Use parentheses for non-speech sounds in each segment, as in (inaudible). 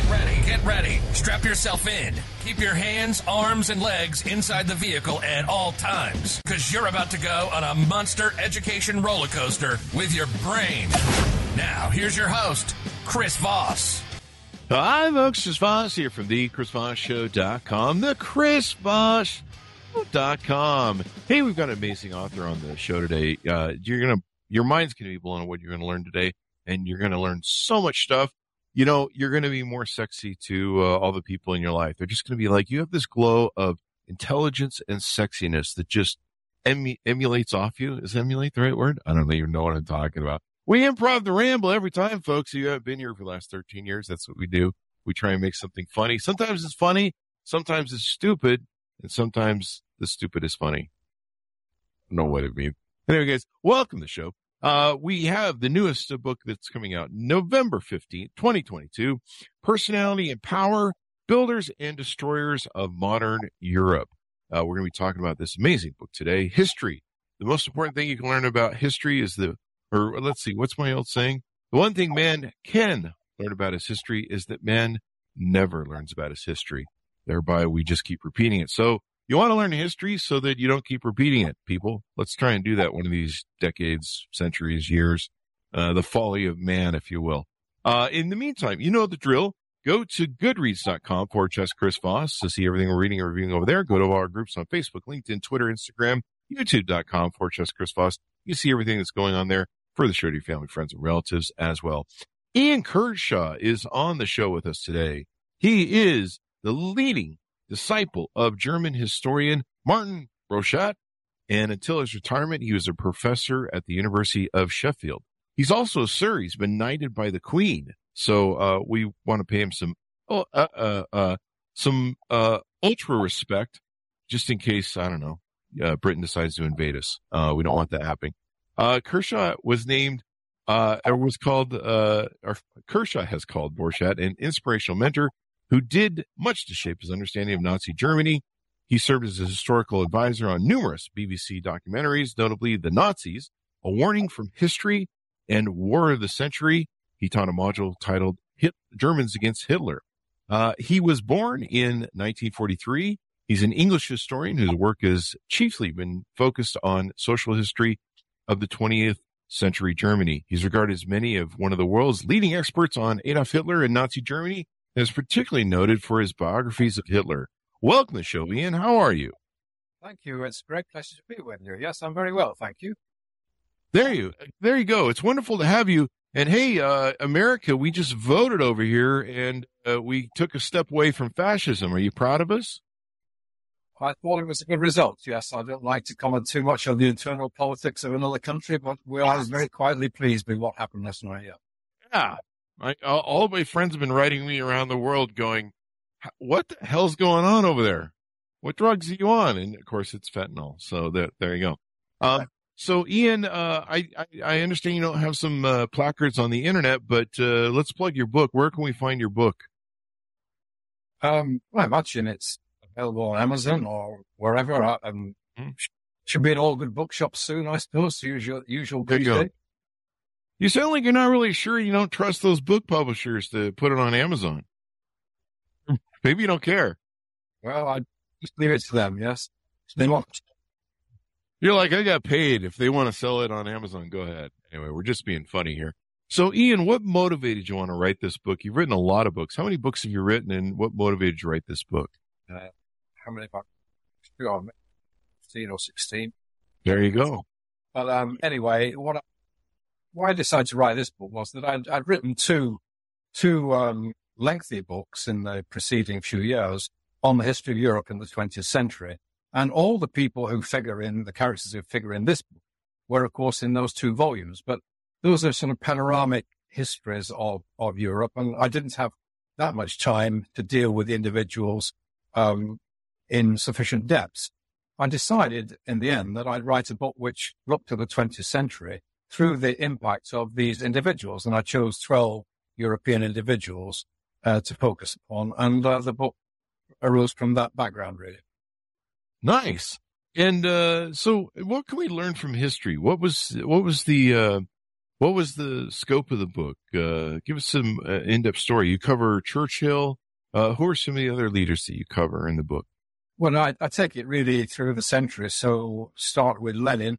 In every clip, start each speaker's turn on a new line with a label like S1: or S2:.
S1: Get ready, get ready. Strap yourself in. Keep your hands, arms, and legs inside the vehicle at all times, because you're about to go on a monster education roller coaster with your brain. Now, here's your host, Chris Voss.
S2: Hi, folks. Chris Voss here from the ChrisVossShow.com, the ChrisVoss.com. Hey, we've got an amazing author on the show today. Uh, you're gonna, your mind's gonna be blown on what you're gonna learn today, and you're gonna learn so much stuff. You know, you're gonna be more sexy to uh, all the people in your life. They're just gonna be like, you have this glow of intelligence and sexiness that just emu- emulates off you. Is emulate the right word? I don't even know what I'm talking about. We improv the ramble every time, folks. You have been here for the last 13 years. That's what we do. We try and make something funny. Sometimes it's funny. Sometimes it's stupid. And sometimes the stupid is funny. Know what it means. Anyway, guys, welcome to the show. Uh, we have the newest book that's coming out November 15th, 2022. Personality and Power, Builders and Destroyers of Modern Europe. Uh, we're going to be talking about this amazing book today. History. The most important thing you can learn about history is the or let's see, what's my old saying? The one thing man can learn about his history is that man never learns about his history. Thereby, we just keep repeating it. So you want to learn history so that you don't keep repeating it, people. Let's try and do that one of these decades, centuries, years. Uh, the folly of man, if you will. Uh, in the meantime, you know the drill. Go to goodreads.com forward slash Chris Voss to see everything we're reading and reviewing over there. Go to our groups on Facebook, LinkedIn, Twitter, Instagram, youtube.com forward slash Chris Voss. You see everything that's going on there for the show to your family, friends, and relatives as well. Ian Kershaw is on the show with us today. He is the leading disciple of German historian Martin Broszat. And until his retirement, he was a professor at the University of Sheffield. He's also sir. He's been knighted by the Queen. So, uh, we want to pay him some, oh, uh, uh, uh, some, uh, ultra respect just in case, I don't know, uh, Britain decides to invade us. Uh, we don't want that happening. Uh, Kershaw was named, uh, or was called, uh, or Kershaw has called Broszat an inspirational mentor who did much to shape his understanding of Nazi Germany. He served as a historical advisor on numerous BBC documentaries, notably The Nazis, A Warning from History, and War of the Century. He taught a module titled Hit Germans Against Hitler. Uh, he was born in 1943. He's an English historian whose work has chiefly been focused on social history of the 20th century Germany. He's regarded as many of one of the world's leading experts on Adolf Hitler and Nazi Germany and is particularly noted for his biographies of Hitler. Welcome to the show, Ian. How are you?
S3: Thank you. It's a great pleasure to be with you. Yes, I'm very well. Thank you.
S2: There you, there you go. It's wonderful to have you. And hey, uh, America, we just voted over here and uh, we took a step away from fascism. Are you proud of us?
S3: I thought it was a good result. Yes, I don't like to comment too much on the internal politics of another country, but we are very quietly pleased with what happened last night. Yeah.
S2: Yeah. I, all my friends have been writing me around the world going, what the hell's going on over there? What drugs are you on? And of course it's fentanyl. So there, there you go. Um, so Ian, uh, I, I, I, understand you don't have some, uh, placards on the internet, but, uh, let's plug your book. Where can we find your book?
S3: Um, well, I imagine it's available on Amazon or wherever. Um, mm. Should be in all good bookshops soon, I suppose. Usual, usual.
S2: There you go. You sound like you're not really sure. You don't trust those book publishers to put it on Amazon. (laughs) Maybe you don't care.
S3: Well, I just leave it to them. Yes, they want.
S2: You're like, I got paid. If they want to sell it on Amazon, go ahead. Anyway, we're just being funny here. So, Ian, what motivated you want to write this book? You've written a lot of books. How many books have you written, and what motivated you to write this book?
S3: Uh, how many books? 15 or 16.
S2: There you go.
S3: But um, anyway, what I, why I decided to write this book was that I'd, I'd written two two um, lengthy books in the preceding few years on the history of Europe in the 20th century, and all the people who figure in the characters who figure in this book were, of course, in those two volumes. But those are sort of panoramic histories of of Europe, and I didn't have that much time to deal with individuals um, in sufficient depth. I decided in the end that I'd write a book which looked to the 20th century through the impact of these individuals. And I chose 12 European individuals uh, to focus upon. And uh, the book arose from that background, really.
S2: Nice. And uh, so, what can we learn from history? What was what was the uh, what was the scope of the book? Uh, give us some uh, in-depth story. You cover Churchill. Uh, who are some of the other leaders that you cover in the book?
S3: Well, I, I take it really through the centuries. So start with Lenin,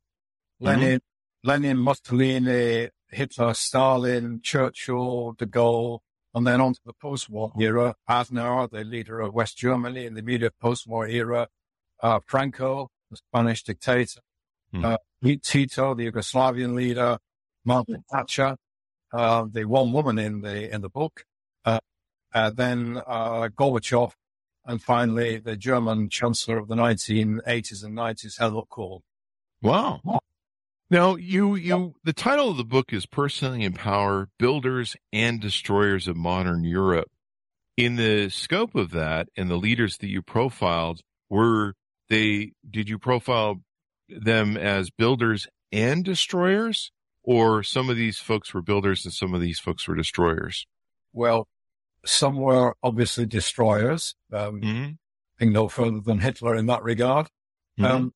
S3: Lenin, mm-hmm. Lenin, Mussolini, Hitler, Stalin, Churchill, De Gaulle, and then on to the post-war era. Adenauer, the leader of West Germany in the immediate post-war era. Uh, Franco, the Spanish dictator. Hmm. Uh, Tito, the Yugoslavian leader. Margaret Thatcher, uh, the one woman in the in the book. Uh, uh, then uh, Gorbachev, and finally the German Chancellor of the 1980s and 90s, Helmut Kohl.
S2: Wow. Now, you, you, the title of the book is Personally and Power, Builders and Destroyers of Modern Europe. In the scope of that and the leaders that you profiled, were they, did you profile them as builders and destroyers? Or some of these folks were builders and some of these folks were destroyers?
S3: Well, some were obviously destroyers. Um, mm-hmm. think no further than Hitler in that regard. Mm-hmm. Um,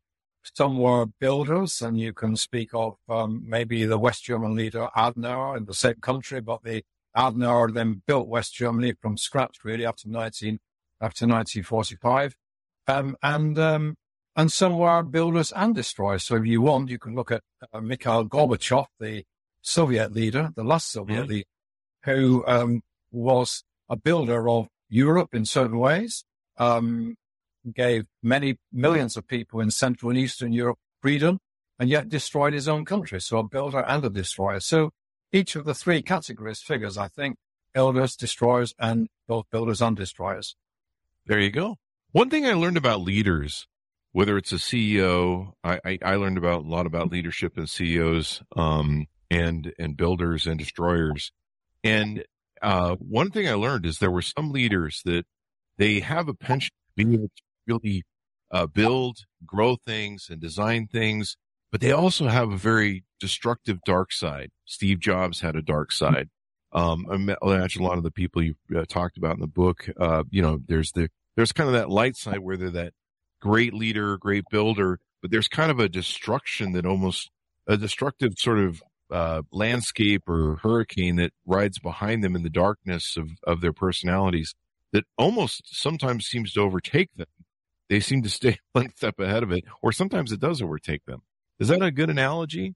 S3: some were builders, and you can speak of um, maybe the West German leader Adenauer in the same country, but the Adenauer then built West Germany from scratch, really, after 19, after 1945. Um, and, um, and some were builders and destroyers. So if you want, you can look at uh, Mikhail Gorbachev, the Soviet leader, the last Soviet mm-hmm. leader, who um, was a builder of Europe in certain ways, um, gave many millions of people in Central and Eastern Europe freedom and yet destroyed his own country. So a builder and a destroyer. So each of the three categories figures, I think, builders, destroyers, and both builders and destroyers.
S2: There you go. One thing I learned about leaders, whether it's a CEO, I, I, I learned about a lot about leadership and CEOs, um, and, and builders and destroyers. And, uh, one thing I learned is there were some leaders that they have a penchant being able to really uh, build, grow things and design things, but they also have a very destructive dark side. Steve Jobs had a dark side. Um, I imagine a lot of the people you uh, talked about in the book, uh, you know, there's the, there's kind of that light side where they're that great leader, great builder, but there's kind of a destruction that almost a destructive sort of uh, landscape or hurricane that rides behind them in the darkness of, of their personalities that almost sometimes seems to overtake them they seem to stay (laughs) one step ahead of it, or sometimes it does overtake them. Is that a good analogy?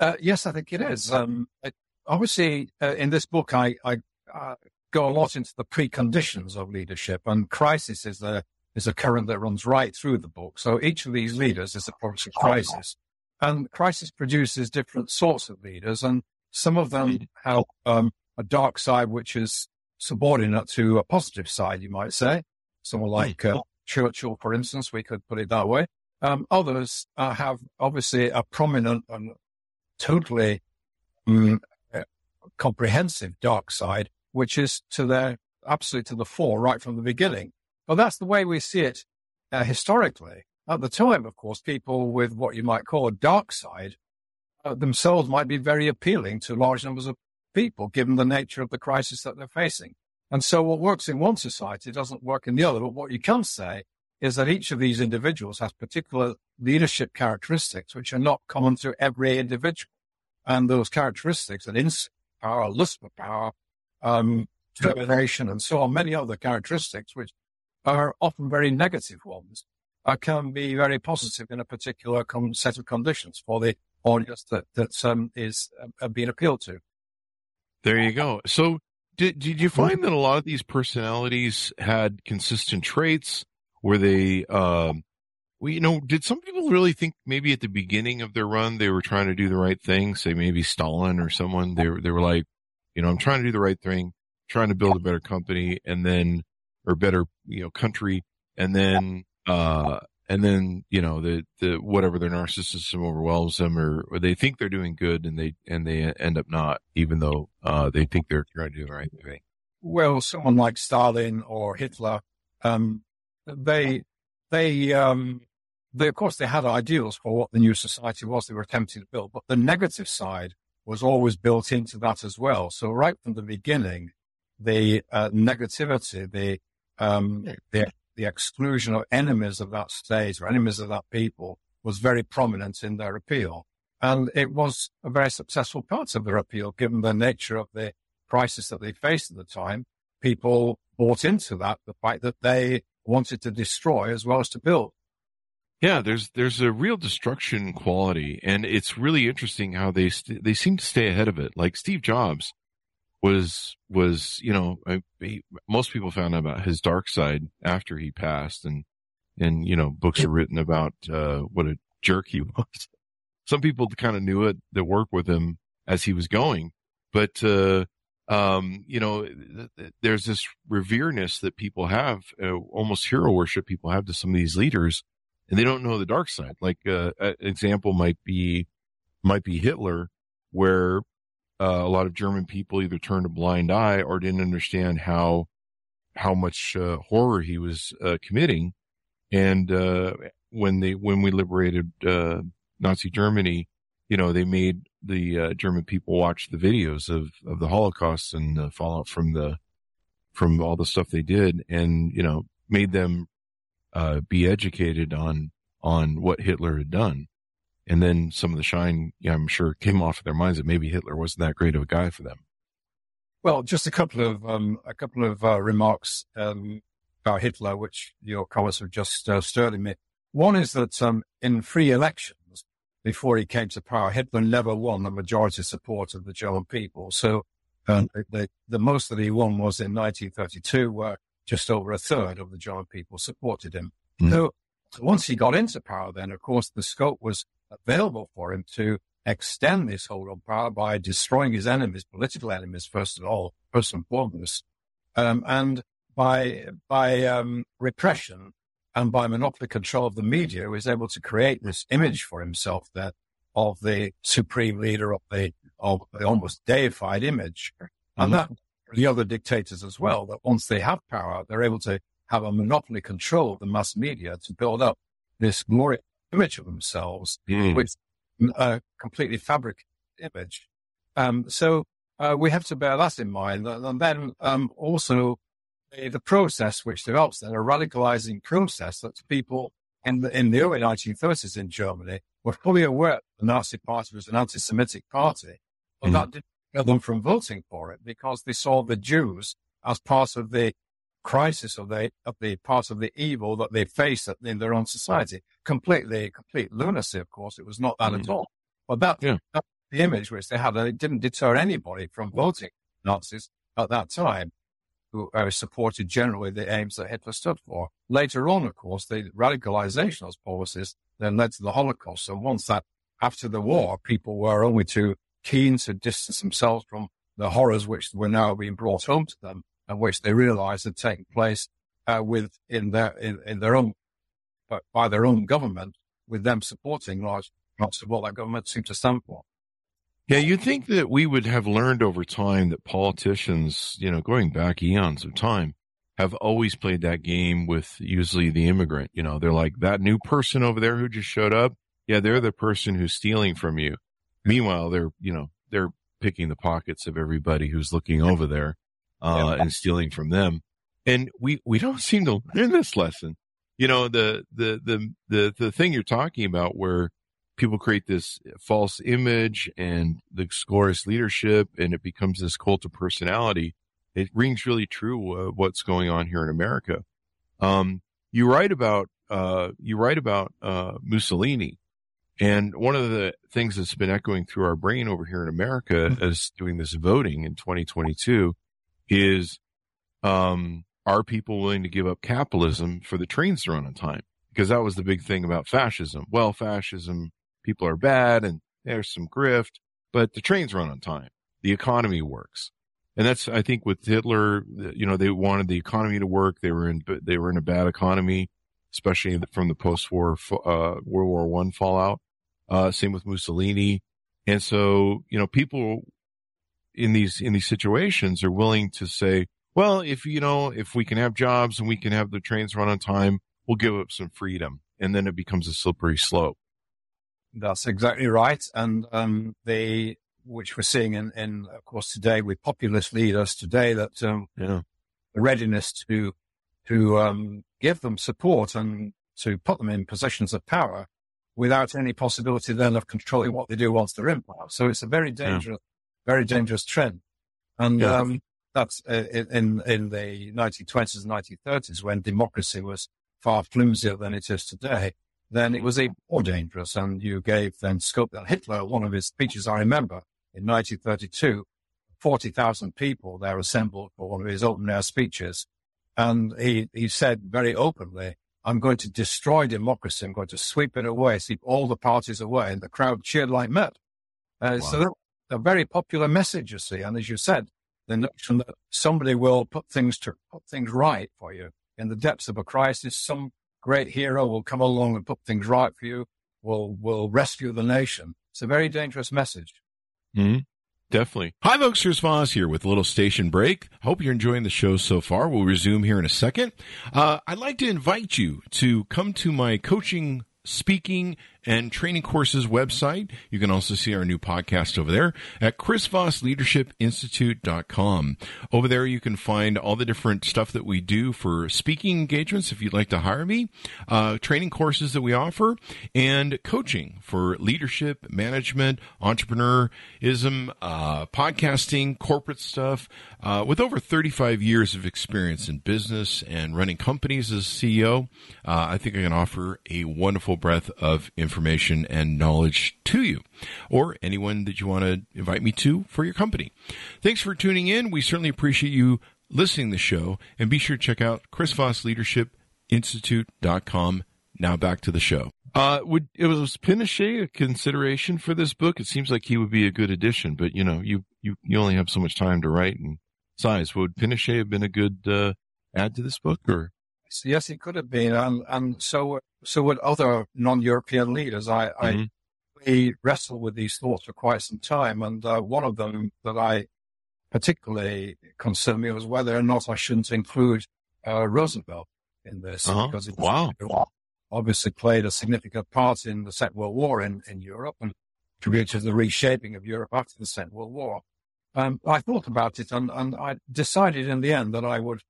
S3: Uh, yes, I think it is. Um, it, obviously, uh, in this book, I, I uh, go a lot into the preconditions of leadership, and crisis is a is a current that runs right through the book. So each of these leaders is a product of crisis, and crisis produces different sorts of leaders, and some of them have um, a dark side which is subordinate to a positive side, you might say someone like uh, Churchill, for instance, we could put it that way. Um, others uh, have obviously a prominent and totally um, comprehensive dark side, which is to their absolutely to the fore right from the beginning. But that's the way we see it uh, historically. At the time, of course, people with what you might call a dark side uh, themselves might be very appealing to large numbers of people, given the nature of the crisis that they're facing. And so what works in one society doesn't work in the other. But what you can say is that each of these individuals has particular leadership characteristics, which are not common to every individual. And those characteristics and instinct power, lust for power, um, determination, and so on, many other characteristics, which are often very negative ones, uh, can be very positive in a particular com- set of conditions for the audience that, that um, is uh, being appealed to.
S2: There you go. So did did you find that a lot of these personalities had consistent traits? Were they, um, well, you know, did some people really think maybe at the beginning of their run they were trying to do the right thing? Say maybe Stalin or someone. They they were like, you know, I'm trying to do the right thing, trying to build a better company, and then or better, you know, country, and then uh, and then you know the the whatever their narcissism overwhelms them or, or, they think they're doing good and they and they end up not even though uh, they think they're trying to do the right thing
S3: well someone like stalin or hitler um, they they um, they, of course, they had ideals for what the new society was they were attempting to build, but the negative side was always built into that as well. So right from the beginning, the uh, negativity, the, um, the, the exclusion of enemies of that state or enemies of that people was very prominent in their appeal. And it was a very successful part of their appeal, given the nature of the crisis that they faced at the time. People bought into that, the fact that they wanted to destroy as well as to build.
S2: Yeah, there's there's a real destruction quality, and it's really interesting how they st- they seem to stay ahead of it. Like Steve Jobs was was you know I, he, most people found out about his dark side after he passed, and and you know books are written about uh, what a jerk he (laughs) was. Some people kind of knew it that worked with him as he was going, but uh, um, you know, th- th- there's this revereness that people have, uh, almost hero worship people have to some of these leaders, and they don't know the dark side. Like uh, an example might be might be Hitler, where uh, a lot of German people either turned a blind eye or didn't understand how how much uh, horror he was uh, committing. And uh, when they when we liberated Nazi Germany, you know, they made the uh, German people watch the videos of, of the Holocaust and the fallout from the from all the stuff they did, and you know made them uh, be educated on on what Hitler had done. And then some of the shine, yeah, I'm sure, came off of their minds that maybe Hitler wasn't that great of a guy for them.
S3: Well, just a couple of um, a couple of uh, remarks um, about Hitler, which your comments have just uh, stirred in me. One is that um, in free elections, before he came to power, Hitler never won the majority support of the German people. So um, the, the most that he won was in 1932, where just over a third of the German people supported him. Mm. So once he got into power, then of course the scope was available for him to extend this hold on power by destroying his enemies, political enemies, first of all, first and foremost, um, and by by um, repression and by monopoly control of the media, he was able to create this image for himself that of the supreme leader of the of the almost deified image. Mm-hmm. And that the other dictators as well, that once they have power, they're able to have a monopoly control of the mass media to build up this glorious image of themselves, mm. which a completely fabricated image. Um, so uh, we have to bear that in mind. And then um, also the process which develops then, a radicalizing process that people in the, in the early 1930s in Germany were fully aware the Nazi Party was an anti-Semitic party, but mm. that didn't prevent them from voting for it because they saw the Jews as part of the crisis of the, of the part of the evil that they faced in their own society. Completely, complete lunacy, of course. It was not that mm. at all. But that, yeah. that, the image which they had, and it didn't deter anybody from voting Nazis at that time who uh, supported generally the aims that Hitler stood for. Later on, of course, the radicalization of those policies then led to the Holocaust. And once that, after the war, people were only too keen to distance themselves from the horrors which were now being brought home to them and which they realized had taken place uh, with in their in, in their own by their own government, with them supporting large parts of what that government seemed to stand for.
S2: Yeah, you'd think that we would have learned over time that politicians, you know, going back eons of time, have always played that game with usually the immigrant. You know, they're like that new person over there who just showed up. Yeah, they're the person who's stealing from you. Meanwhile, they're, you know, they're picking the pockets of everybody who's looking over there, uh, and stealing from them. And we, we don't seem to learn this lesson. You know, the, the, the, the, the thing you're talking about where people create this false image and the glorious leadership and it becomes this cult of personality. It rings really true uh, what's going on here in America. Um, you write about, uh, you write about, uh, Mussolini. And one of the things that's been echoing through our brain over here in America mm-hmm. as doing this voting in 2022 is, um, are people willing to give up capitalism for the trains to run on time? Because that was the big thing about fascism. Well, fascism people are bad and there's some grift, but the trains run on time. The economy works. And that's, I think with Hitler, you know, they wanted the economy to work. They were in, they were in a bad economy, especially from the post-war, uh, World War One fallout. Uh, same with Mussolini. And so, you know, people in these, in these situations are willing to say, well, if, you know, if we can have jobs and we can have the trains run on time, we'll give up some freedom and then it becomes a slippery slope.
S3: That's exactly right. And um, the which we're seeing in, in, of course, today with populist leaders today that um,
S2: Yeah.
S3: the readiness to to um, give them support and to put them in positions of power without any possibility then of controlling what they do once they're in power. So it's a very dangerous, very dangerous trend. And
S2: Yeah.
S3: um, that's uh, in in the 1920s and 1930s when democracy was far flimsier than it is today. Then it was even more dangerous, and you gave then scope. And Hitler, one of his speeches I remember in 1932, 40,000 people there assembled for one of his open air speeches. And he, he said very openly, I'm going to destroy democracy. I'm going to sweep it away, sweep all the parties away. And the crowd cheered like mad. Uh, So that, a very popular message, you see. And as you said, the notion that somebody will put things to put things right for you in the depths of a crisis, some great hero will come along and put things right for you, will, will rescue the nation. It's a very dangerous message.
S2: hmm Definitely.
S4: Hi folks, here's Voss here with a little station break. Hope you're enjoying the show so far. We'll resume here in a second. Uh, I'd like to invite you to come to my coaching, speaking, and training courses website. You can also see our new podcast over there at chrisvossleadershipinstitute.com. Over there, you can find all the different stuff that we do for speaking engagements if you'd like to hire me, uh, training courses that we offer, and coaching for leadership, management, entrepreneurism, uh, podcasting, corporate stuff. Uh, with over 35 years of experience in business and running companies as CEO, uh, I think I can offer a wonderful breadth of information and knowledge to you or anyone that you want to invite me to for your company. Thanks for tuning in. We certainly appreciate you listening to the show and be sure to check out Chris Voss Leadership Institute.com. Now back to the show.
S2: Uh, would it was Pinochet a consideration for this book? It seems like he would be a good addition, but you know, you you you only have so much time to write and size. Would Pinochet have been a good uh, add to this book, or
S3: yes, it could have been, and and so so would other non-European leaders. I I
S2: Mhm.
S3: we wrestled with these thoughts for quite some time, and uh, one of them that I particularly concerned me was whether or not I shouldn't include uh, Roosevelt in this
S2: Uh-huh.
S3: because it
S2: Wow.
S3: obviously played a significant part in the Second World War in, in Europe and contributed to the reshaping of Europe after the Second World War. Um, I thought about it and, and I decided in the end that I would,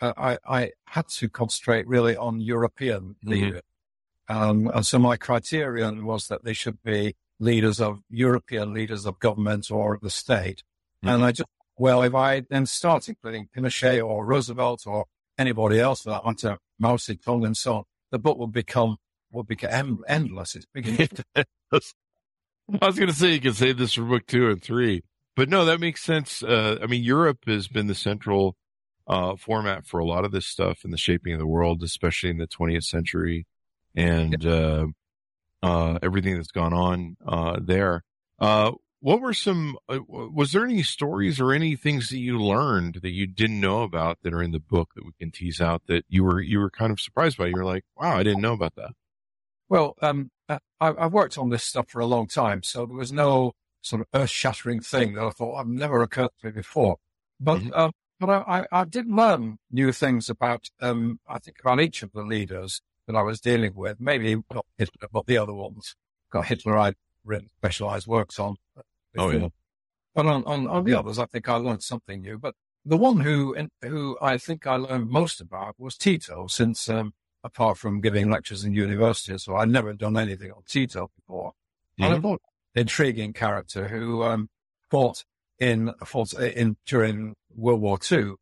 S3: I, I had to concentrate really on European
S2: Mhm.
S3: leaders. Um, and so my criterion was that they should be leaders of European leaders of government or of the state.
S2: Mhm.
S3: And I just, well, if I then start including Pinochet or Roosevelt or anybody else for that matter, Mao Zedong and so on, the book would become, will become endless. It's beginning. (laughs)
S2: I was going to say you can save this for book two and three, but no, that makes sense. Uh, I mean, Europe has been the central uh, format for a lot of this stuff in the shaping of the world, especially in the 20th century, and uh, uh, everything that's gone on uh, there. Uh, what were some? Uh, was there any stories or any things that you learned that you didn't know about that are in the book that we can tease out that you were you were kind of surprised by? You're like, "Wow, I didn't know about that."
S3: Well, um, I, I've worked on this stuff for a long time, so there was no sort of earth-shattering thing that I thought I've never occurred to me before. But
S2: Mhm.
S3: uh, but I, I, I did learn new things about um, I think about each of the leaders that I was dealing with. Maybe not Hitler, but the other ones. Got Hitler, I'd written specialized works on.
S2: Oh, yeah.
S3: But on, on, on the others, I think I learned something new. But the one who who I think I learned most about was Tito, since um, apart from giving lectures in universities, so I'd never done anything on Tito before. And I
S2: Mhm.
S3: thought intriguing character who um, fought in in during World War II,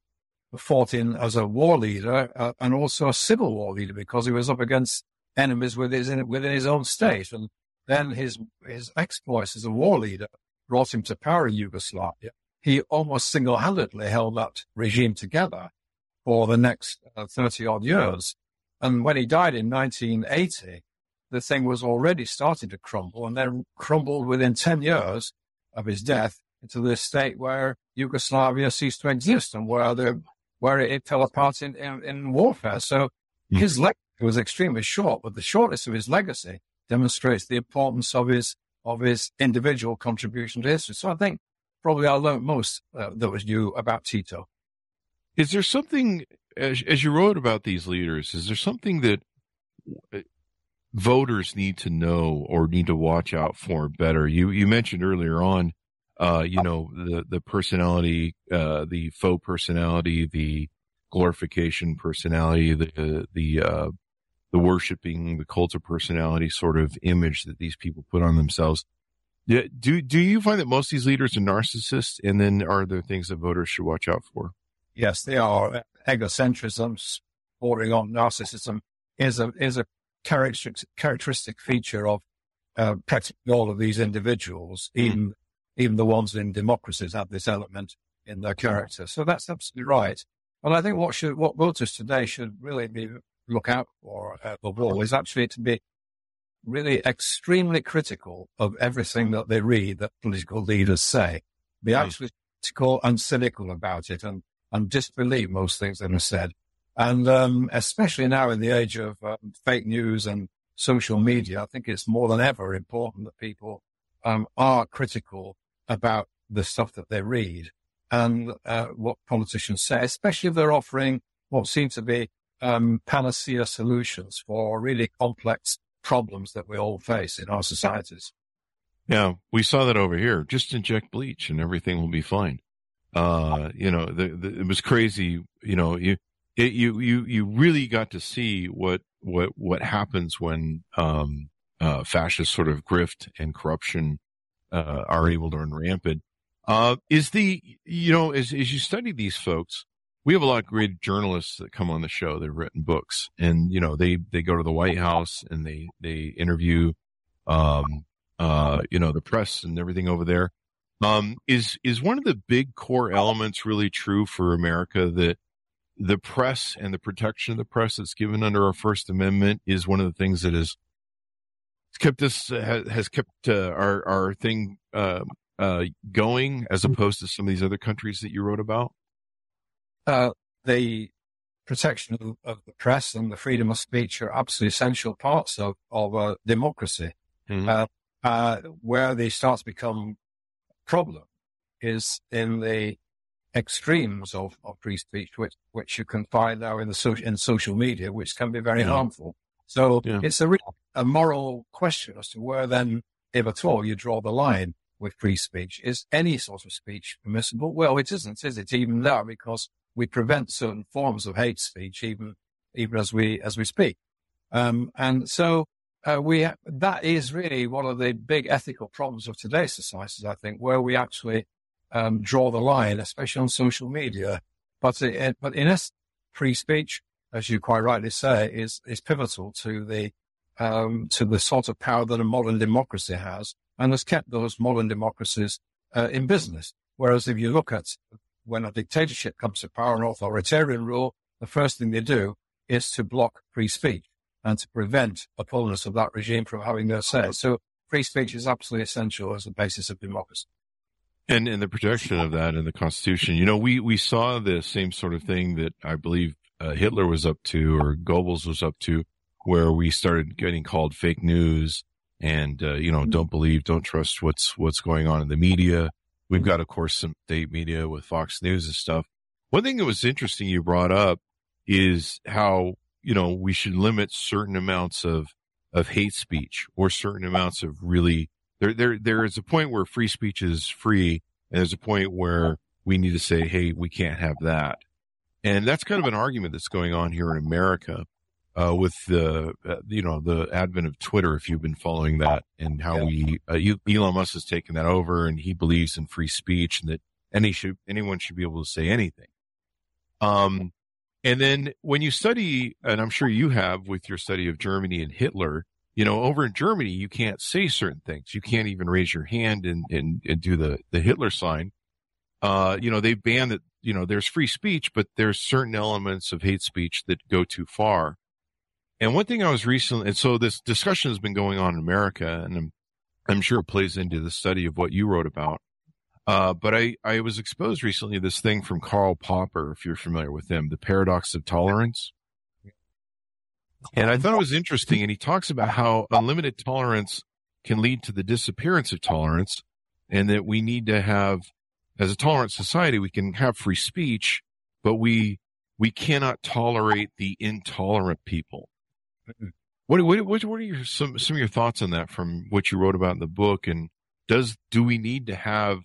S3: fought in as a war leader uh, and also a civil war leader because he was up against enemies within within his own state, and then his his exploits as a war leader brought him to power in Yugoslavia. He almost single-handedly held that regime together for the next uh, 30 odd years. And when he died in 1980, the thing was already starting to crumble and then crumbled within 10 years of his death into this state where Yugoslavia ceased to exist and where the, where it fell apart in, in, in warfare. So
S2: Mhm.
S3: his legacy was extremely short, but the shortness of his legacy demonstrates the importance of his, of his individual contribution to history. So I think probably I learned most uh, that was new about Tito.
S2: Is there something as, as you wrote about these leaders? Is there something that voters need to know or need to watch out for better? You you mentioned earlier on, uh, you know, the the personality, uh, the faux personality, the glorification personality, the the uh, the worshiping, the cult of personality sort of image that these people put on themselves. Do do you find that most of these leaders are narcissists, and then are there things that voters should watch out for?
S3: Yes, they are. Egocentrism, bordering on narcissism, is a is a characteristic characteristic feature of uh, practically all of these individuals. Mm. Even even the ones in democracies have this element in their character. So that's absolutely right. And I think what should what voters today should really be look out for uh, above all is actually to be really extremely critical of everything that they read that political leaders say. Be actually critical and cynical about it and, and disbelieve most things that are said. And um, especially now in the age of um, fake news and social media, I think it's more than ever important that people um, are critical about the stuff that they read and uh, what politicians say, especially if they're offering what seem to be um, panacea solutions for really complex problems that we all face in our societies.
S2: Yeah, we saw that over here. Just inject bleach and everything will be fine. Uh, you know, the, the, it was crazy. You know, you, it, you, you, you really got to see what, what, what happens when, um, uh, fascist sort of grift and corruption, uh, are able to run rampant. Uh, is the, you know, as, as you study these folks, we have a lot of great journalists that come on the show. They've written books and, you know, they, they go to the White House and they, they interview, um, uh, you know, the press and everything over there. Um, is, is one of the big core elements really true for America that the press and the protection of the press that's given under our First Amendment is one of the things that has kept us, has kept uh, our, our thing, uh, uh, going as opposed to some of these other countries that you wrote about?
S3: uh, the protection of, of, the press and the freedom of speech are absolutely essential parts of, of a democracy. Mm-hmm. Uh, uh, where they start to become a problem is in the extremes of, of free speech, which, which you can find now in the so, in social media, which can be very yeah. harmful. So yeah. it's a, real, a moral question as to where then, if at all, you draw the line with free speech. Is any sort of speech permissible? Well, it isn't, is it? Even now, because we prevent certain forms of hate speech, even even as we as we speak. Um, and so uh, we that is really one of the big ethical problems of today's societies, I think, where we actually um, draw the line, especially on social media. But it, but in essence, free speech, as you quite rightly say, is is pivotal to the um, to the sort of power that a modern democracy has, and has kept those modern democracies uh, in business. Whereas if you look at when a dictatorship comes to power, an authoritarian rule, the first thing they do is to block free speech and to prevent opponents of that regime from having their say. So free speech is absolutely essential as a basis of democracy.
S2: And in the protection of that in the Constitution, you know, we, we saw the same sort of thing that I believe uh, Hitler was up to or Goebbels was up to, where we started getting called fake news and, uh, you know, don't believe, don't trust what's, what's going on in the media. We've got, of course, some state media with Fox News and stuff. One thing that was interesting you brought up is how, you know, we should limit certain amounts of, of hate speech or certain amounts of really, there, there, there is a point where free speech is free. And there's a point where we need to say, Hey, we can't have that. And that's kind of an argument that's going on here in America uh, with the uh, you know the advent of Twitter, if you've been following that, and how we uh, Elon Musk has taken that over, and he believes in free speech and that any should anyone should be able to say anything. Um, and then when you study, and I'm sure you have with your study of Germany and Hitler, you know, over in Germany, you can't say certain things. You can't even raise your hand and and, and do the the Hitler sign. Uh, you know, they ban that. You know, there's free speech, but there's certain elements of hate speech that go too far. And one thing I was recently, and so this discussion has been going on in America, and I'm, I'm sure it plays into the study of what you wrote about. Uh, but I, I was exposed recently to this thing from Karl Popper, if you're familiar with him, the paradox of tolerance. And I thought it was interesting. And he talks about how unlimited tolerance can lead to the disappearance of tolerance and that we need to have, as a tolerant society, we can have free speech, but we, we cannot tolerate the intolerant people. What what what, what are your some some of your thoughts on that from what you wrote about in the book? And does do we need to have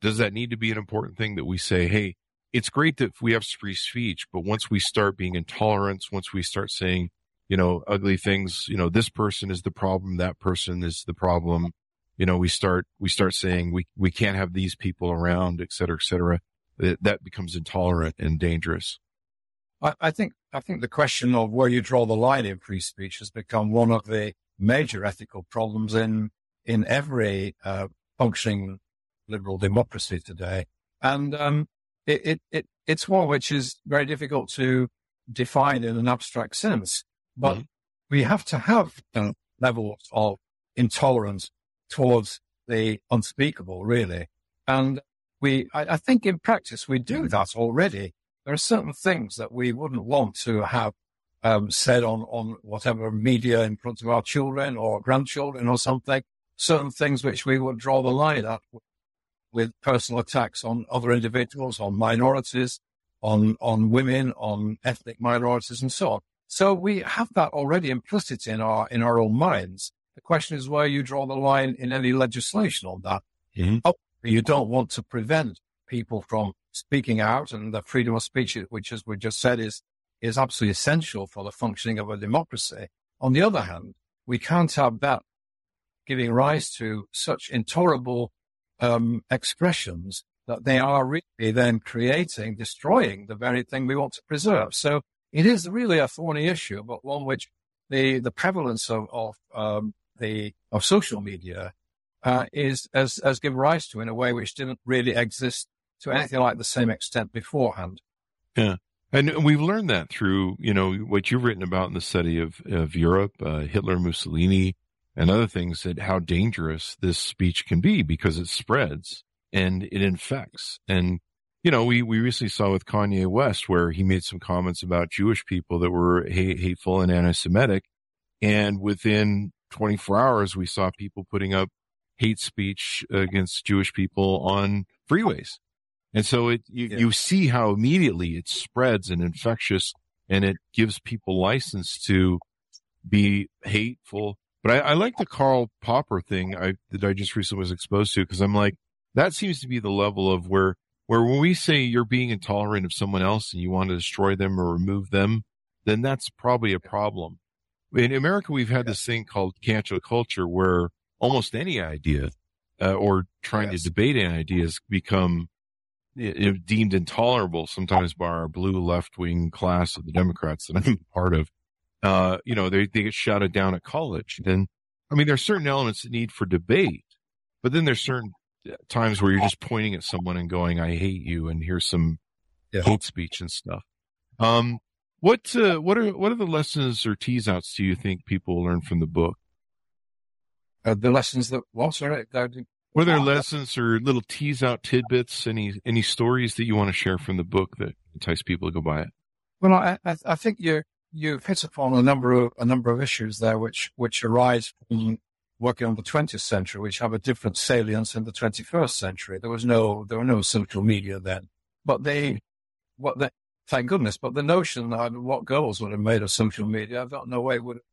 S2: does that need to be an important thing that we say, hey, it's great that we have free speech, but once we start being intolerant, once we start saying, you know, ugly things, you know, this person is the problem, that person is the problem, you know, we start we start saying we we can't have these people around, et cetera, et cetera. That, that becomes intolerant and dangerous.
S3: I, I think I think the question of where you draw the line in free speech has become one of the major ethical problems in in every uh, functioning liberal democracy today, and um, it, it, it it's one which is very difficult to define in an abstract sense. But mm-hmm. we have to have levels of intolerance towards the unspeakable, really, and we I, I think in practice we do that already there are certain things that we wouldn't want to have um, said on, on whatever media in front of our children or grandchildren or something. Certain things which we would draw the line at with personal attacks on other individuals, on minorities, on, on women, on ethnic minorities and so on. So we have that already implicit in our, in our own minds. The question is where you draw the line in any legislation on that. Mm-hmm. Oh, you don't want to prevent people from speaking out and the freedom of speech, which, as we just said, is, is absolutely essential for the functioning of a democracy. On the other hand, we can't have that giving rise to such intolerable um, expressions that they are really then creating, destroying the very thing we want to preserve. So it is really a thorny issue, but one which the the prevalence of, of um, the of social media uh, is has, has given rise to in a way which didn't really exist to anything like the same extent beforehand.
S2: Yeah. And we've learned that through, you know, what you've written about in the study of, of Europe, uh, Hitler, Mussolini, and other things that how dangerous this speech can be because it spreads and it infects. And, you know, we, we recently saw with Kanye West where he made some comments about Jewish people that were hate, hateful and anti-Semitic. And within 24 hours, we saw people putting up hate speech against Jewish people on freeways. And so it, you, yeah. you see how immediately it spreads and infectious and it gives people license to be hateful. But I, I like the Karl Popper thing I, that I just recently was exposed to because I'm like, that seems to be the level of where, where when we say you're being intolerant of someone else and you want to destroy them or remove them, then that's probably a problem. In America, we've had this thing called cancel culture where almost any idea uh, or trying yes. to debate any ideas become deemed intolerable sometimes by our blue left wing class of the Democrats that I'm (laughs) part of. Uh, you know, they, they get shouted down at college. And I mean, there are certain elements that need for debate, but then there's certain times where you're just pointing at someone and going, I hate you. And here's some yeah. hate speech and stuff. Um, what, uh, what are, what are the lessons or tease outs do you think people learn from the book?
S3: Uh, the lessons that, well, sorry,
S2: were there lessons or little tease out tidbits? Any any stories that you want to share from the book that entice people to go buy it?
S3: Well, I, I think you you've hit upon a number of a number of issues there, which which arise from working on the 20th century, which have a different salience in the 21st century. There was no there were no social media then, but they what they thank goodness. But the notion that what Goebbels would have made of social media, I've got no way would have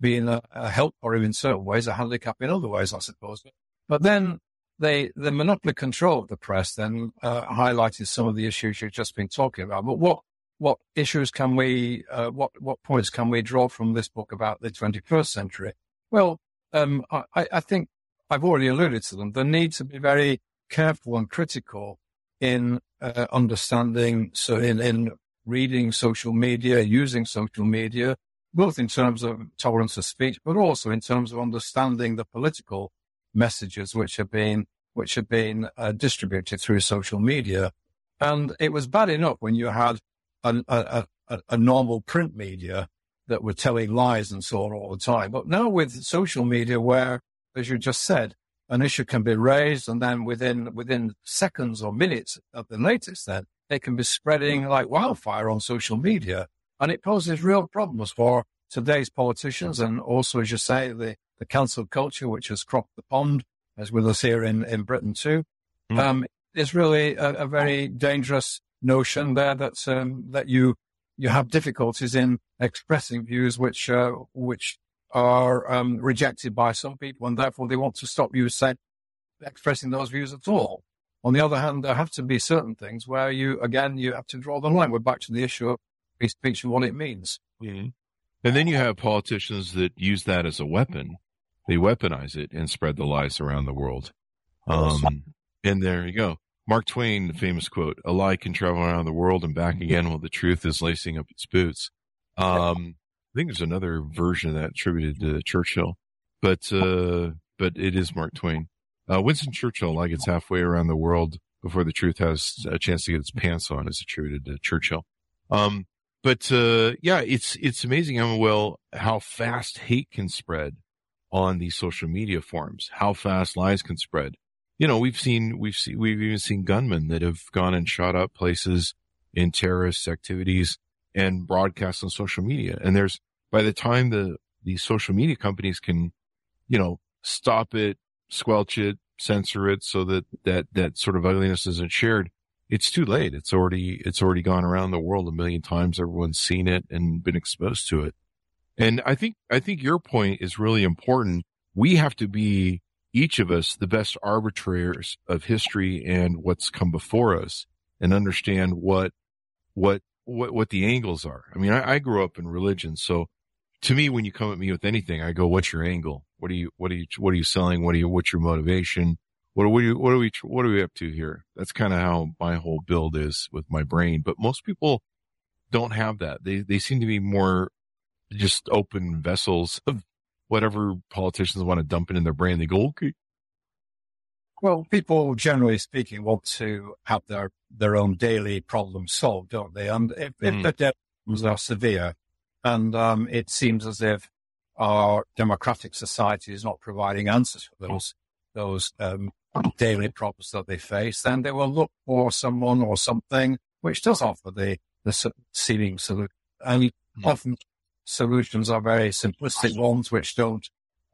S3: been a, a help or in certain ways, a handicap in other ways, I suppose. But then they, the monopoly control of the press then uh, highlighted some of the issues you've just been talking about. But what what issues can we, uh, what what points can we draw from this book about the 21st century? Well, um, I, I, think I've already alluded to them. The need to be very careful and critical in uh, understanding, so in, in reading social media, using social media, both in terms of tolerance of speech, but also in terms of understanding the political messages which have been which have been uh, distributed through social media. And it was bad enough when you had a, a, a, a, normal print media that were telling lies and so on all the time. But now with social media, where, as you just said, an issue can be raised and then within within seconds or minutes at the latest, then they can be spreading like wildfire on social media, and it poses real problems for today's politicians and also, as you say, the the cancel culture, which has cropped the pond, as with us here in, in Britain too, mm. um, is really a, a, very dangerous notion there that, um, that you, you have difficulties in expressing views which, uh, which are um, rejected by some people, and therefore they want to stop you saying, expressing those views at all. On the other hand, there have to be certain things where you, again, you have to draw the line. We're back to the issue of free speech and what it means.
S2: Mm-hmm. And then you have politicians that use that as a weapon. They weaponize it and spread the lies around the world. Um, and there you go. Mark Twain, the famous quote, a lie can travel around the world and back again while the truth is lacing up its boots. Um, I think there's another version of that attributed to Churchill, but, uh, but it is Mark Twain. Uh, Winston Churchill, like it's halfway around the world before the truth has a chance to get its pants on, is attributed to Churchill. Um, but uh, yeah, it's it's amazing how well how fast hate can spread on these social media forums. How fast lies can spread. You know, we've seen we've seen we've even seen gunmen that have gone and shot up places in terrorist activities and broadcast on social media. And there's by the time the the social media companies can, you know, stop it, squelch it, censor it so that that that sort of ugliness isn't shared it's too late. It's already it's already gone around the world a million times. Everyone's seen it and been exposed to it. And i think i think your point is really important. We have to be each of us the best arbitrators of history and what's come before us and understand what what what what the angles are i mean i, I grew up in religion so to me when you come at me with anything i go what's your angle what are you, what are you, what are you selling? What are you, what's your motivation? What are we, what are we, what are we up to here? That's kind of how my whole build is with my brain. But most people don't have that. They, they seem to be more just open vessels of whatever politicians want to dump it in their brain. They go, okay.
S3: Well, people generally speaking want to have their, their own daily problems solved, don't they? And if, mm. if the problems are severe and, um, it seems as if our democratic society is not providing answers for those those um, daily problems that they face, then they will look for someone or something which does offer the the seeming solution. And mm-hmm. often solutions are very simplistic ones which don't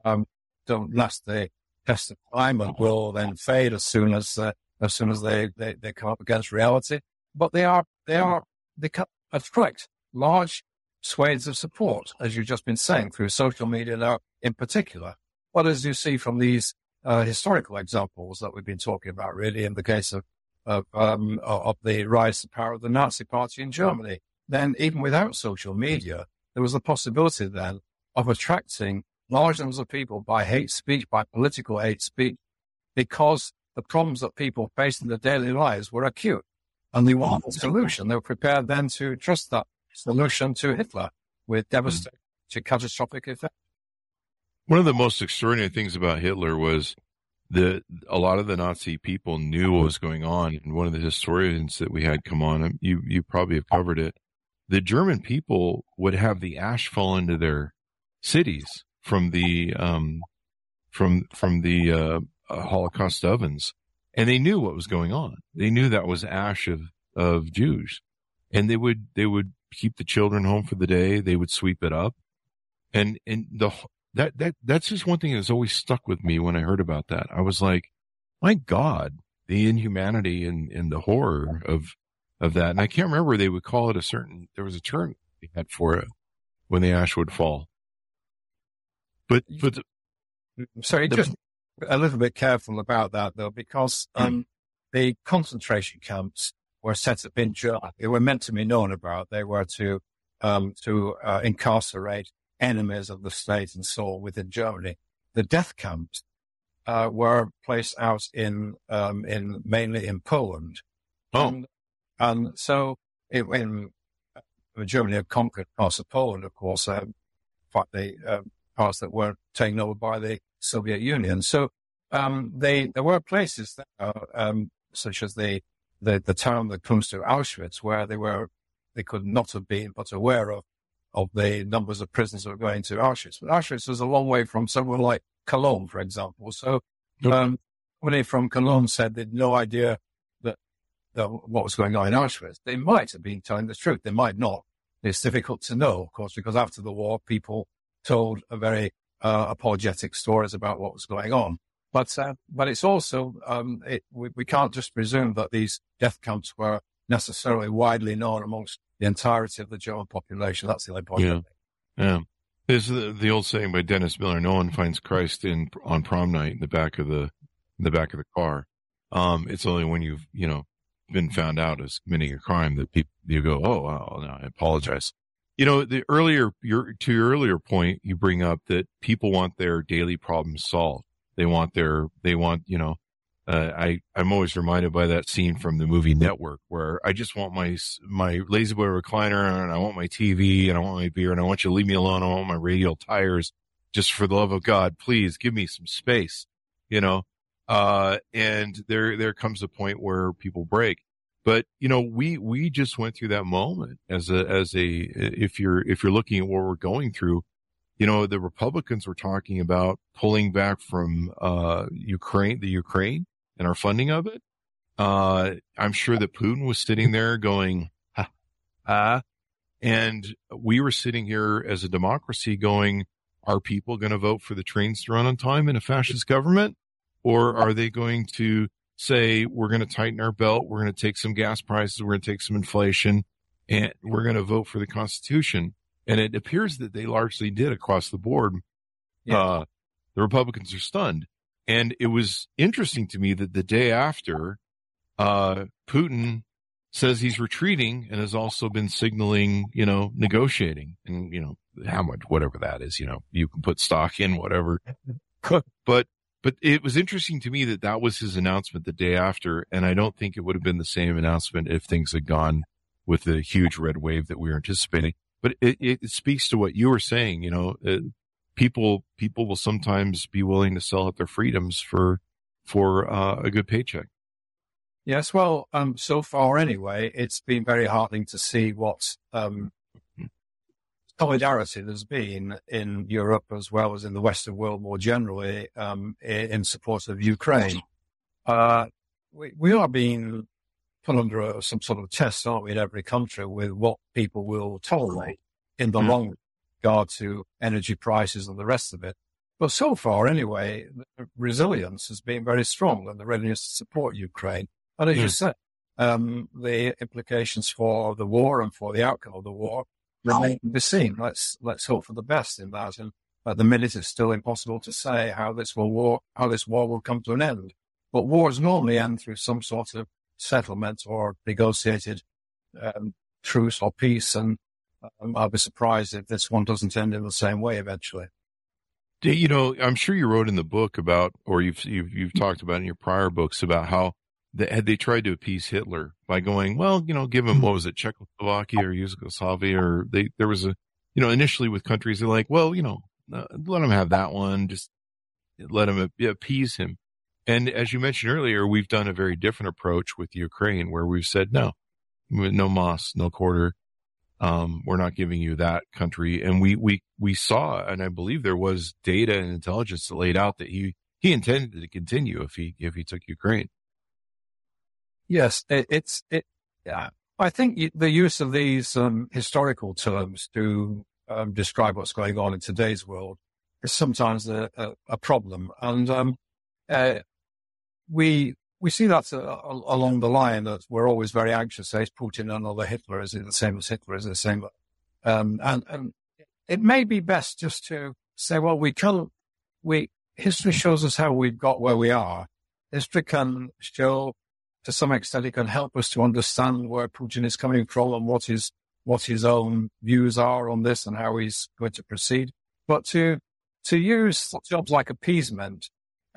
S3: um, don't last the test of will then fade as soon as uh, as soon as they, they, they come up against reality. But they are they are they attract large swathes of support, as you've just been saying, through social media now in particular. But as you see from these uh, historical examples that we've been talking about, really, in the case of of, um, of the rise to power of the Nazi Party in Germany, then even without social media, there was the possibility then of attracting large numbers of people by hate speech, by political hate speech, because the problems that people faced in their daily lives were acute. And they wanted a solution. They were prepared then to trust that solution to Hitler with hmm. devastating catastrophic effect.
S2: One of the most extraordinary things about Hitler was that a lot of the Nazi people knew what was going on. And one of the historians that we had come on, you, you probably have covered it. The German people would have the ash fall into their cities from the, um, from, from the, uh, uh, Holocaust ovens. And they knew what was going on. They knew that was ash of, of Jews. And they would, they would keep the children home for the day. They would sweep it up. And, and the, that, that, that's just one thing that's always stuck with me when I heard about that. I was like, my God, the inhumanity and, and the horror of, of that. And I can't remember they would call it a certain, there was a term they had for it when the ash would fall. But, but, the,
S3: sorry, the, just a little bit careful about that though, because, um, the concentration camps were set up in Germany. They were meant to be known about. They were to um, to uh, incarcerate enemies of the state and so within Germany. The death camps uh, were placed out in um, in mainly in Poland.
S2: Oh.
S3: And, and so it, when uh, Germany had conquered parts of Poland, of course, uh, the uh, parts that were taken over by the Soviet Union. So um, they there were places there, um, such as the the, the town that comes to Auschwitz, where they were, they could not have been but aware of, of the numbers of prisoners that were going to Auschwitz. But Auschwitz was a long way from somewhere like Cologne, for example. So, um, somebody from Cologne said they had no idea that, that what was going on in Auschwitz. They might have been telling the truth. They might not. It's difficult to know, of course, because after the war, people told a very uh, apologetic stories about what was going on. But uh, but it's also um, it, we, we can't just presume that these death camps were necessarily widely known amongst the entirety of the German population. That's the only point.
S2: Yeah, yeah. There's the, the old saying by Dennis Miller: "No one finds Christ in on prom night in the back of the in the back of the car. Um, it's only when you've you know been found out as committing a crime that people you go, oh, well, no, I apologize. You know, the earlier your to your earlier point, you bring up that people want their daily problems solved. They want their they want you know uh, I I'm always reminded by that scene from the movie Network where I just want my my La-Z-Boy recliner and I want my TV and I want my beer and I want you to leave me alone. I want my radial tires. Just for the love of God, please give me some space. You know, uh, and there there comes a point where people break. But you know, we we just went through that moment as a as a if you're if you're looking at what we're going through, you know, the Republicans were talking about pulling back from uh, Ukraine, the Ukraine and our funding of it. Uh, I'm sure that Putin was sitting there going, ha, ha. And we were sitting here as a democracy going, are people going to vote for the trains to run on time in a fascist government? Or are they going to say, we're going to tighten our belt. We're going to take some gas prices. We're going to take some inflation and we're going to vote for the constitution. And it appears that they largely did across the board. Yeah. Uh, the Republicans are stunned. And it was interesting to me that the day after, uh, Putin says he's retreating and has also been signaling, you know, negotiating and, you know, how much, whatever that is, you know, you can put stock in whatever. (laughs) but, but it was interesting to me that that was his announcement the day after. And I don't think it would have been the same announcement if things had gone with the huge red wave that we were anticipating. But it, it speaks to what you were saying, you know, uh, people people will sometimes be willing to sell out their freedoms for for uh, a good paycheck.
S3: Yes, well, um, so far anyway, it's been very heartening to see what um, solidarity there's been in Europe as well as in the Western world more generally um, in, support of Ukraine. Uh, we, we, are being put under a, some sort of test, aren't we, in every country with what people will tolerate in the mm. long regard to energy prices and the rest of it. But so far, anyway, the resilience has been very strong and the readiness to support Ukraine. And as mm. you hmm. said, um, the implications for the war and for the outcome of the war remain to be seen. Let's let's hope for the best in that. And at the minute, it's still impossible to say how this will war how this war will come to an end. But wars normally end through some sort of settlement or negotiated um, truce or peace, and um, I'll be surprised if this one doesn't end in the same way eventually.
S2: You know, I'm sure you wrote in the book about, or you've you've, you've talked about in your prior books about how they, had they tried to appease Hitler by going, well, you know, give him what was it, Czechoslovakia or Yugoslavia, or they there was a, you know, initially with countries they're like, well, you know, uh, let him have that one, just let him appease him. And as you mentioned earlier, we've done a very different approach with Ukraine, where we've said no, no Moss, no quarter, um, we're not giving you that country. And we, we, we saw, and I believe there was data and intelligence that laid out that he, he intended to continue if he, if he took Ukraine.
S3: Yes, it, it's, it, yeah. I think the use of these um, historical terms to um, describe what's going on in today's world is sometimes a, a, a problem. And um, uh, we we see that uh, along the line that we're always very anxious. Say, is Putin another Hitler? Is it the same as Hitler? Is it the same? Um, and, and it may be best just to say, well, we can, we, history shows us how we've got where we are. History can show, to some extent, it can help us to understand where Putin is coming from and what his, what his own views are on this and how he's going to proceed. But to, to use jobs like appeasement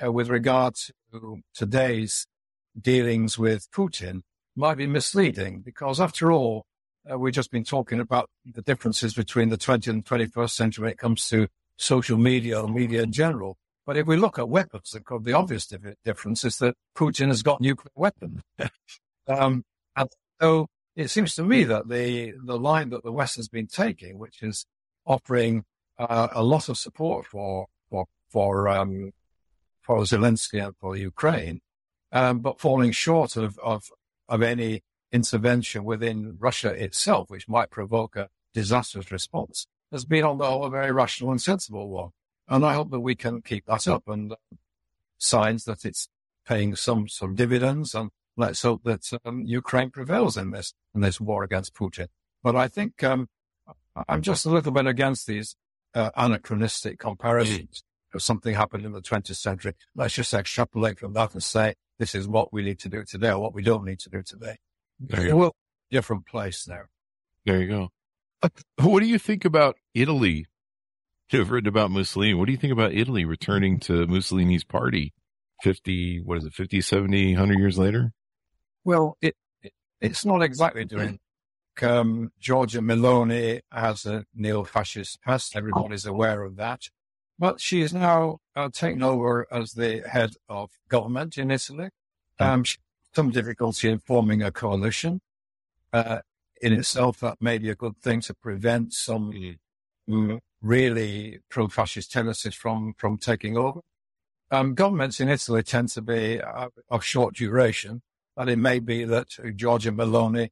S3: uh, with regard to today's dealings with Putin might be misleading because after all, uh, we've just been talking about the differences between the 20th and 21st century when it comes to social media or media in general. But if we look at weapons, the obvious difference is that Putin has got nuclear weapons. (laughs) um, and so it seems to me that the, the line that the West has been taking, which is offering uh, a lot of support for, for, for, um, for Zelensky and for Ukraine, um, but falling short of, of, of any intervention within Russia itself, which might provoke a disastrous response, has been on the whole a very rational and sensible one. And I hope that we can keep that up and uh, signs that it's paying some, some dividends. And let's hope that um, Ukraine prevails in this, in this war against Putin. But I think, um, I'm just a little bit against these uh, anachronistic comparisons of something happened in the 20th century. Let's just extrapolate from that and say, this is what we need to do today or what we don't need to do today.
S2: There you
S3: Well, different place now.
S2: There you go. Uh, What do you think about Italy? (laughs) You've written about Mussolini. What do you think about Italy returning to Mussolini's party 50, what is it, 50, 70, 100 years later?
S3: Well, it, it it's not exactly doing. Um, Giorgia Meloni has a neo-fascist past. Everybody's aware of that. But she is now uh, taken over as the head of government in Italy. Um, she, some difficulty in forming a coalition. Uh, in itself, that may be a good thing to prevent some mm, really pro-fascist tendencies from, from taking over. Um, governments in Italy tend to be uh, of short duration, but it may be that Giorgia Meloni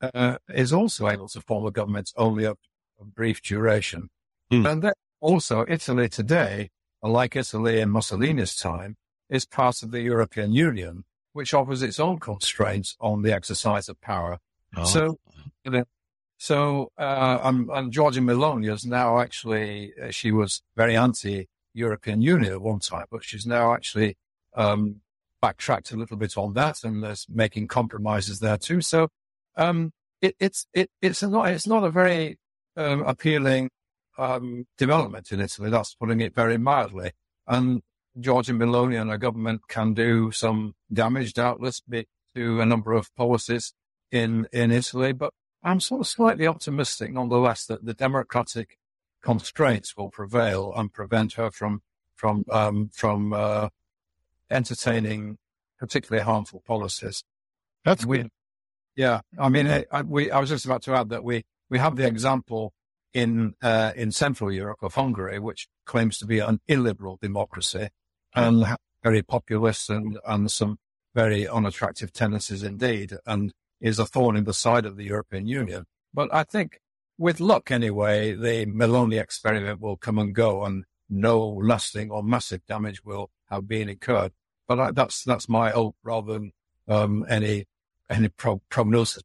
S3: uh, is also able to form a government only of, of brief duration.
S2: Hmm.
S3: And then also Italy today, like Italy in Mussolini's time, is part of the European Union, which offers its own constraints on the exercise of power.
S2: Oh.
S3: So, you know, so, uh, um, and Giorgia Meloni is now actually, uh, she was very anti-European Union at one time, but she's now actually, um, backtracked a little bit on that and is making compromises there too. So, um, it, it's, it, it's not, it's not a very, um, appealing, um, development in Italy. That's putting it very mildly. And Giorgia Meloni and her government can do some damage, doubtless, to a number of policies in, in Italy, but I'm sort of slightly optimistic nonetheless that the democratic constraints will prevail and prevent her from, from, um, from, uh, entertaining particularly harmful policies.
S2: That's
S3: We-
S2: good.
S3: Yeah. I mean, I, I- we, I was just about to add that we, we have the example in, uh, in Central Europe of Hungary, which claims to be an illiberal democracy and very populist and, and some very unattractive tendencies indeed, and is a thorn in the side of the European Union. But I think with luck anyway, the Meloni experiment will come and go and no lasting or massive damage will have been incurred. But I, that's, that's my hope rather than, um, any, any pro- prognosis.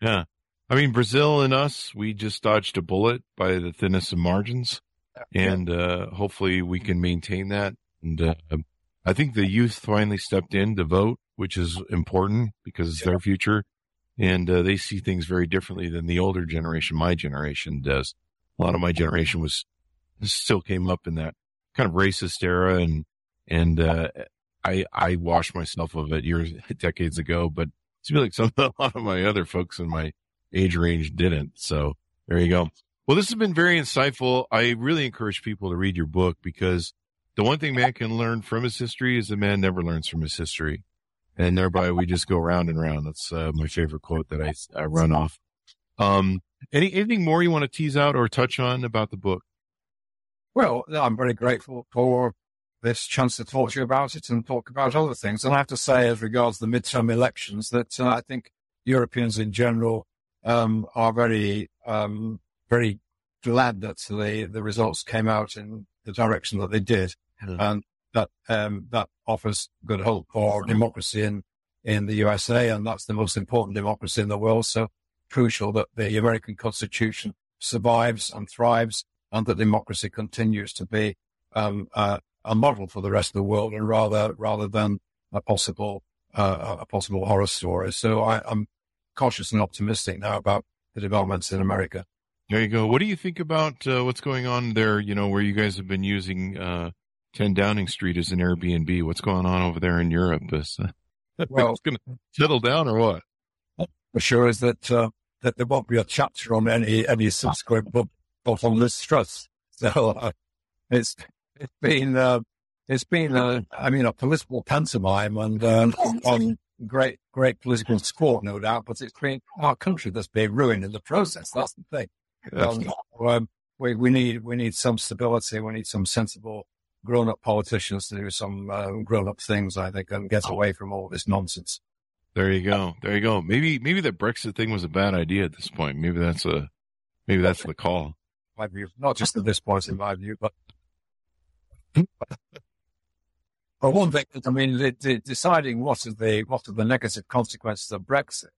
S2: Yeah. I mean, Brazil and us, we just dodged a bullet by the thinnest of margins. And, uh, hopefully we can maintain that. And, uh, I think the youth finally stepped in to vote, which is important because it's their future. And, uh, they see things very differently than the older generation, my generation does. A lot of my generation was, still came up in that kind of racist era and, and, uh, I, I washed myself of it years, (laughs) decades ago, but it's like some, (laughs) a lot of my other folks in my age range didn't. So there you go. Well, this has been very insightful. I really encourage people to read your book because the one thing man can learn from his history is that man never learns from his history. And thereby we just go round and round. That's uh, my favorite quote that I, I run off. Um, any, anything more you want to tease out or touch on about the book?
S3: Well, I'm very grateful for this chance to talk to you about it and talk about other things. And I have to say, as regards the midterm elections, that uh, I think Europeans in general um, are very, um, very glad that the, the results came out in the direction that they did,
S2: Hmm.
S3: and that um, that offers good hope for democracy in in the USA, and that's the most important democracy in the world. So crucial that the American Constitution survives and thrives and that democracy continues to be um, uh, a model for the rest of the world, and rather rather than a possible uh, a possible horror story. So I, I'm cautious and optimistic now about the developments in America.
S2: There you go. What do you think about uh, what's going on there? You know, where you guys have been using uh, 10 Downing Street is an Airbnb. What's going on over there in Europe? (laughs) Is uh,
S3: Well-
S2: it's going to settle down or what?
S3: For sure is that uh, that there won't be a chapter on any any subsequent book, book on this Truss. (laughs) So uh, it's it's been uh, it's been uh, I mean a political pantomime and um, on great great political sport, no doubt. But it's been our country that's been ruined in the process. That's the thing. Um, um, we, we need we need some stability. We need some sensible grown up politicians to do some uh, grown up things. I think and get away from all this nonsense.
S2: there you go. There you go. Maybe maybe that Brexit thing was a bad idea at this point. Maybe that's a maybe that's the call.
S3: My view, not just at this point in my view, (laughs) but one thing, I mean, the, the deciding what are the what are the negative consequences of Brexit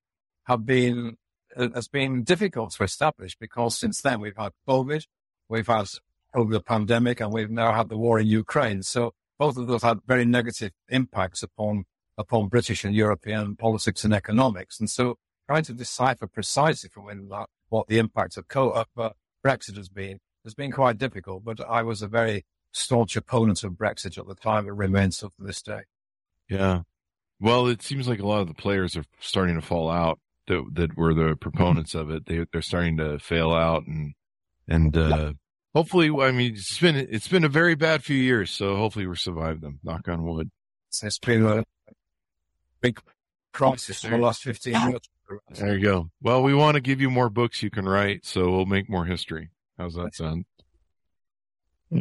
S3: have been uh, has been difficult to establish because since then we've had COVID, we've had over the pandemic and we've now had the war in Ukraine. So both of those had very negative impacts upon upon British and European politics and economics. And so trying to decipher precisely from when that, what the impact of, co- uh, Brexit has been has been quite difficult. But I was a very staunch opponent of Brexit at the time. It remains so to this day.
S2: Yeah. Well, it seems like a lot of the players are starting to fall out that that were the proponents of it. They they're starting to fail out and and uh, hopefully, I mean, it's been it's been a very bad few years, so hopefully we survive them. Knock on wood.
S3: It's been a big crisis in the last fifteen years.
S2: There you go. Well, we want to give you more books you can write, so we'll make more history. How's that sound?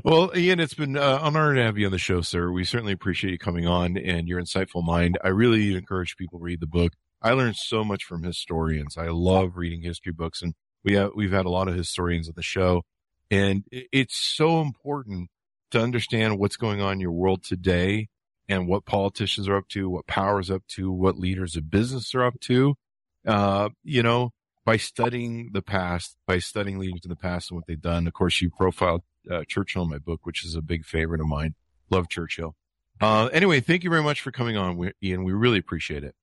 S2: Well, Ian, it's been uh, an honor to have you on the show, sir. We certainly appreciate you coming on and your insightful mind. I really encourage people to read the book. I learned so much from historians. I love reading history books, and we have we've had a lot of historians on the show, and it's so important to understand what's going on in your world today and what politicians are up to, what powers up to, what leaders of business are up to. Uh, you know, by studying the past, by studying leaders in the past and what they've done. Of course, you profiled uh, Churchill in my book, which is a big favorite of mine. Love Churchill. Uh, anyway, thank you very much for coming on, Ian. We really appreciate it.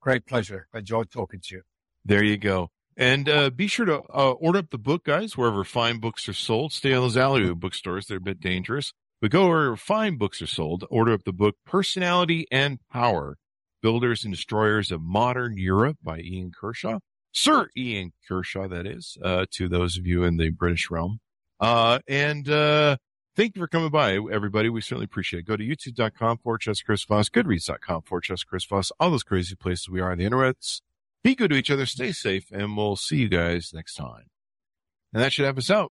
S3: Great pleasure. I enjoyed talking to you.
S2: There you go. And uh, be sure to uh, order up the book, guys, wherever fine books are sold. Stay on those alleyway bookstores; they're a bit dangerous. But go where fine books are sold. Order up the book "Personality and Power: Builders and Destroyers of Modern Europe" by Ian Kershaw, Sir Ian Kershaw. That is uh, to those of you in the British realm. Uh, and, uh, thank you for coming by, everybody. We certainly appreciate it. Go to youtube.com forward Chris goodreads.com forward Chris all those crazy places we are on the internets. Be good to each other, stay safe, and we'll see you guys next time. And that should have us out.